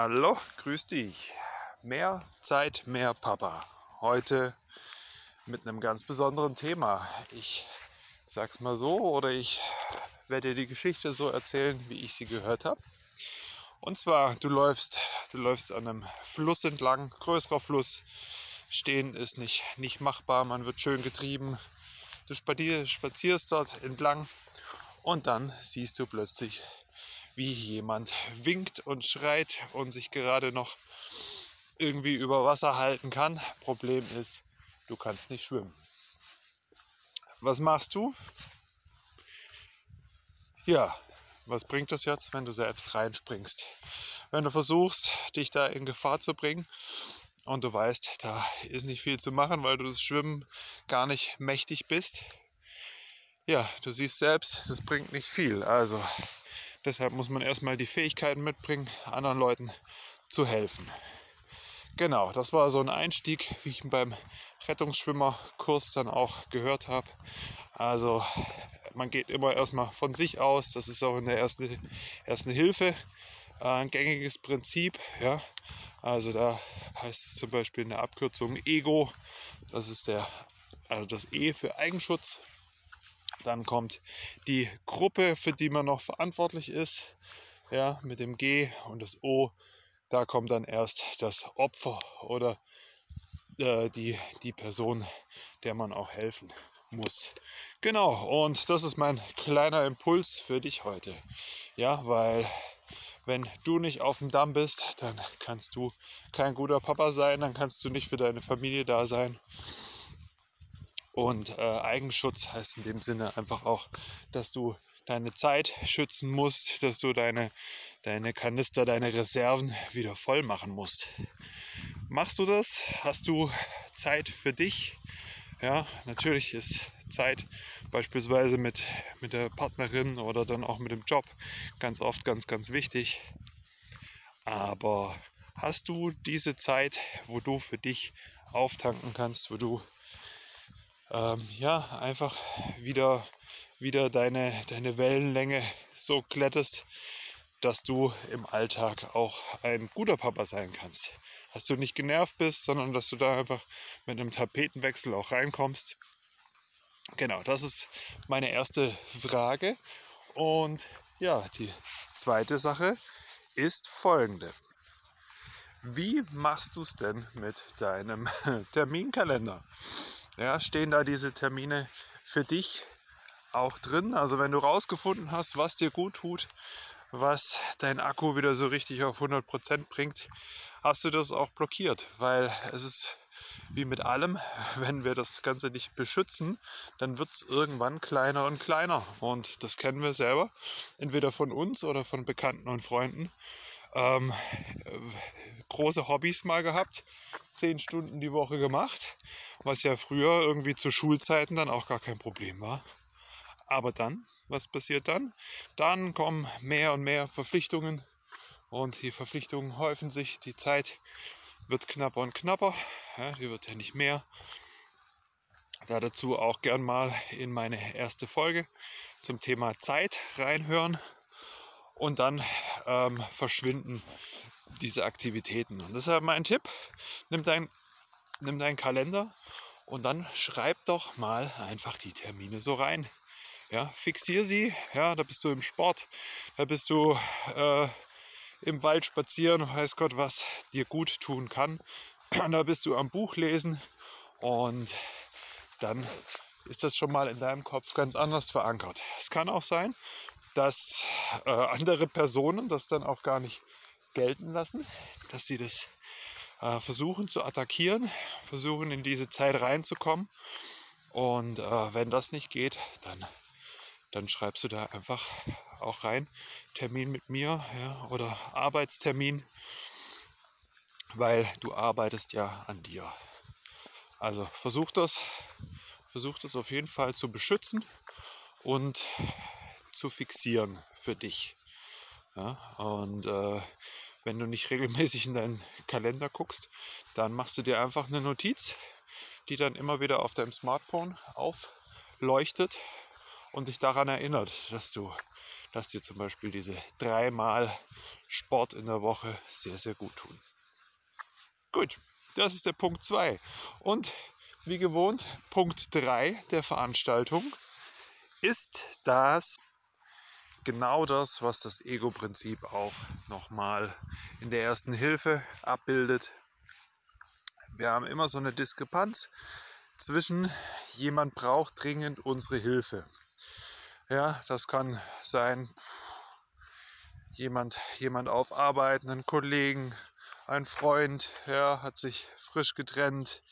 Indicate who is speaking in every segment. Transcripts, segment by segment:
Speaker 1: Hallo, grüß dich. Mehr Zeit, mehr Papa. Heute mit einem ganz besonderen Thema. Ich sag's mal so oder ich werde dir die Geschichte so erzählen, wie ich sie gehört habe. Und zwar, du läufst, du läufst an einem Fluss entlang, größerer Fluss. Stehen ist nicht, nicht machbar, man wird schön getrieben. Du spazierst dort entlang und dann siehst du plötzlich wie jemand winkt und schreit und sich gerade noch irgendwie über Wasser halten kann. Problem ist, du kannst nicht schwimmen. Was machst du? Ja, was bringt das jetzt, wenn du selbst reinspringst? Wenn du versuchst, dich da in Gefahr zu bringen und du weißt, da ist nicht viel zu machen, weil du das Schwimmen gar nicht mächtig bist. Ja, du siehst selbst, das bringt nicht viel. Also Deshalb muss man erstmal die Fähigkeiten mitbringen, anderen Leuten zu helfen. Genau, das war so ein Einstieg, wie ich beim Rettungsschwimmerkurs dann auch gehört habe. Also man geht immer erstmal von sich aus. Das ist auch in der ersten, ersten Hilfe äh, ein gängiges Prinzip. Ja? Also da heißt es zum Beispiel in der Abkürzung Ego. Das ist der, also das E für Eigenschutz. Dann kommt die Gruppe, für die man noch verantwortlich ist, ja, mit dem G und das O. Da kommt dann erst das Opfer oder äh, die, die Person, der man auch helfen muss. Genau, und das ist mein kleiner Impuls für dich heute. Ja, weil wenn du nicht auf dem Damm bist, dann kannst du kein guter Papa sein, dann kannst du nicht für deine Familie da sein. Und äh, Eigenschutz heißt in dem Sinne einfach auch, dass du deine Zeit schützen musst, dass du deine, deine Kanister, deine Reserven wieder voll machen musst. Machst du das? Hast du Zeit für dich? Ja, natürlich ist Zeit beispielsweise mit, mit der Partnerin oder dann auch mit dem Job ganz oft ganz, ganz wichtig. Aber hast du diese Zeit, wo du für dich auftanken kannst, wo du ähm, ja, einfach wieder, wieder deine, deine Wellenlänge so glättest, dass du im Alltag auch ein guter Papa sein kannst. Dass du nicht genervt bist, sondern dass du da einfach mit einem Tapetenwechsel auch reinkommst. Genau, das ist meine erste Frage. Und ja, die zweite Sache ist folgende. Wie machst du es denn mit deinem Terminkalender? Ja, stehen da diese Termine für dich auch drin. Also wenn du rausgefunden hast, was dir gut tut, was dein Akku wieder so richtig auf 100% bringt, hast du das auch blockiert, weil es ist wie mit allem, wenn wir das Ganze nicht beschützen, dann wird es irgendwann kleiner und kleiner. Und das kennen wir selber, entweder von uns oder von Bekannten und Freunden. Ähm, große Hobbys mal gehabt, zehn Stunden die Woche gemacht was ja früher irgendwie zu Schulzeiten dann auch gar kein Problem war. Aber dann, was passiert dann? Dann kommen mehr und mehr Verpflichtungen und die Verpflichtungen häufen sich, die Zeit wird knapper und knapper, ja, die wird ja nicht mehr. Da dazu auch gern mal in meine erste Folge zum Thema Zeit reinhören und dann ähm, verschwinden diese Aktivitäten. Und deshalb mein Tipp, nimm dein nimm deinen Kalender und dann schreib doch mal einfach die Termine so rein. Ja, fixier sie. Ja, da bist du im Sport, da bist du äh, im Wald spazieren, weiß Gott, was dir gut tun kann. Da bist du am Buch lesen und dann ist das schon mal in deinem Kopf ganz anders verankert. Es kann auch sein, dass äh, andere Personen das dann auch gar nicht gelten lassen, dass sie das äh, versuchen zu attackieren, versuchen in diese Zeit reinzukommen. Und äh, wenn das nicht geht, dann, dann schreibst du da einfach auch rein, Termin mit mir ja, oder Arbeitstermin, weil du arbeitest ja an dir. Also versuch das, versuch das auf jeden Fall zu beschützen und zu fixieren für dich. Ja, und äh, wenn du nicht regelmäßig in deinen Kalender guckst, dann machst du dir einfach eine Notiz, die dann immer wieder auf deinem Smartphone aufleuchtet und dich daran erinnert, dass du dass dir zum Beispiel diese dreimal Sport in der Woche sehr, sehr gut tun. Gut, das ist der Punkt 2. Und wie gewohnt, Punkt 3 der Veranstaltung ist das genau das, was das Ego-Prinzip auch nochmal in der ersten Hilfe abbildet. Wir haben immer so eine Diskrepanz zwischen jemand braucht dringend unsere Hilfe. Ja, das kann sein, jemand, jemand auf Arbeit, einen Kollegen, ein Freund, ja, hat sich frisch getrennt.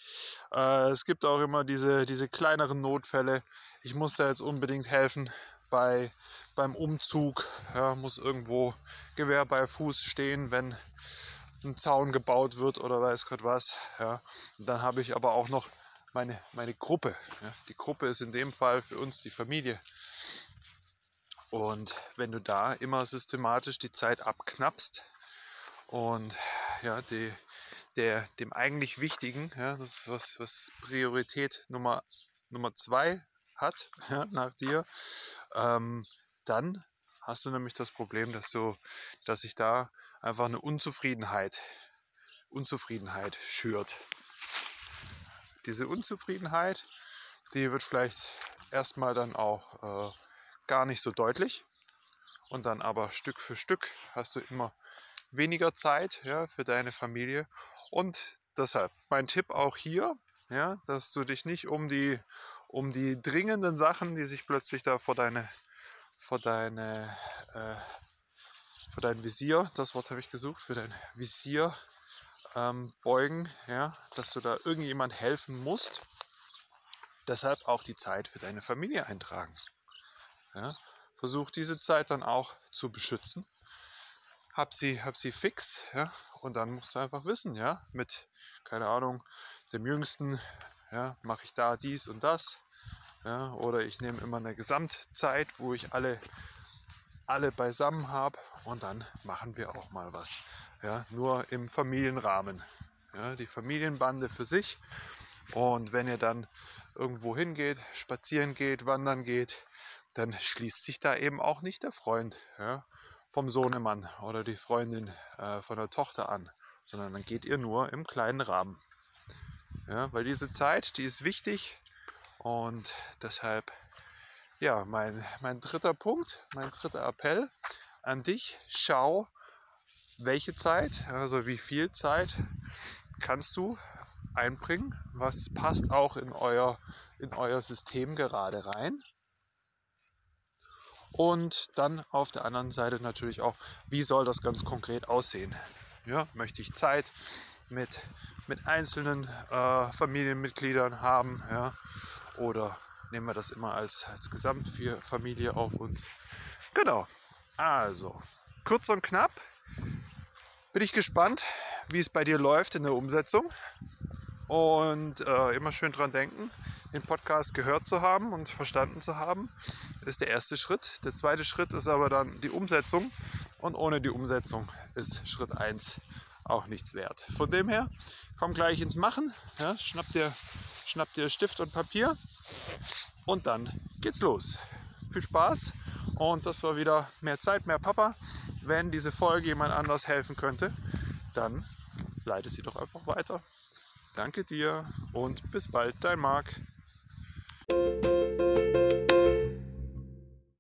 Speaker 1: Äh, es gibt auch immer diese, diese kleineren Notfälle. Ich muss da jetzt unbedingt helfen bei, beim Umzug. Ja, muss irgendwo Gewehr bei Fuß stehen, wenn ein Zaun gebaut wird oder weiß Gott was. Ja. Dann habe ich aber auch noch meine, meine Gruppe. Ja. Die Gruppe ist in dem Fall für uns die Familie. Und wenn du da immer systematisch die Zeit abknappst und ja, die, der, dem eigentlich Wichtigen, ja, das was, was Priorität Nummer, Nummer zwei hat, ja, nach dir, ähm, dann hast du nämlich das Problem, dass du, dass sich da einfach eine Unzufriedenheit, Unzufriedenheit schürt. Diese Unzufriedenheit, die wird vielleicht erstmal dann auch äh, gar nicht so deutlich und dann aber Stück für Stück hast du immer weniger Zeit ja, für deine Familie. Und deshalb mein Tipp auch hier, ja, dass du dich nicht um die, um die dringenden Sachen, die sich plötzlich da vor deine, vor deine, äh, vor dein Visier, das Wort habe ich gesucht, für dein Visier ähm, beugen, ja, dass du da irgendjemand helfen musst. Deshalb auch die Zeit für deine Familie eintragen. Ja. Versuch diese Zeit dann auch zu beschützen hab sie, hab sie fix, ja, und dann musst du einfach wissen, ja, mit, keine Ahnung, dem Jüngsten, ja, mache ich da dies und das, ja, oder ich nehme immer eine Gesamtzeit, wo ich alle, alle beisammen habe und dann machen wir auch mal was, ja, nur im Familienrahmen, ja, die Familienbande für sich. Und wenn ihr dann irgendwo hingeht, spazieren geht, wandern geht, dann schließt sich da eben auch nicht der Freund, ja, vom Sohnemann oder die Freundin äh, von der Tochter an, sondern dann geht ihr nur im kleinen Rahmen. Ja, weil diese Zeit, die ist wichtig und deshalb, ja, mein, mein dritter Punkt, mein dritter Appell an dich, schau, welche Zeit, also wie viel Zeit kannst du einbringen, was passt auch in euer, in euer System gerade rein und dann auf der anderen Seite natürlich auch, wie soll das ganz konkret aussehen? Ja, möchte ich Zeit mit, mit einzelnen äh, Familienmitgliedern haben? Ja? Oder nehmen wir das immer als, als Gesamtfamilie auf uns? Genau. Also, kurz und knapp. Bin ich gespannt, wie es bei dir läuft in der Umsetzung. Und äh, immer schön dran denken, den Podcast gehört zu haben und verstanden zu haben, ist der erste Schritt. Der zweite Schritt ist aber dann die Umsetzung und ohne die Umsetzung ist Schritt 1 auch nichts wert. Von dem her, komm gleich ins Machen, ja, schnapp, dir, schnapp dir Stift und Papier und dann geht's los. Viel Spaß und das war wieder mehr Zeit, mehr Papa. Wenn diese Folge jemand anders helfen könnte, dann leite sie doch einfach weiter. Danke dir und bis bald, dein Marc.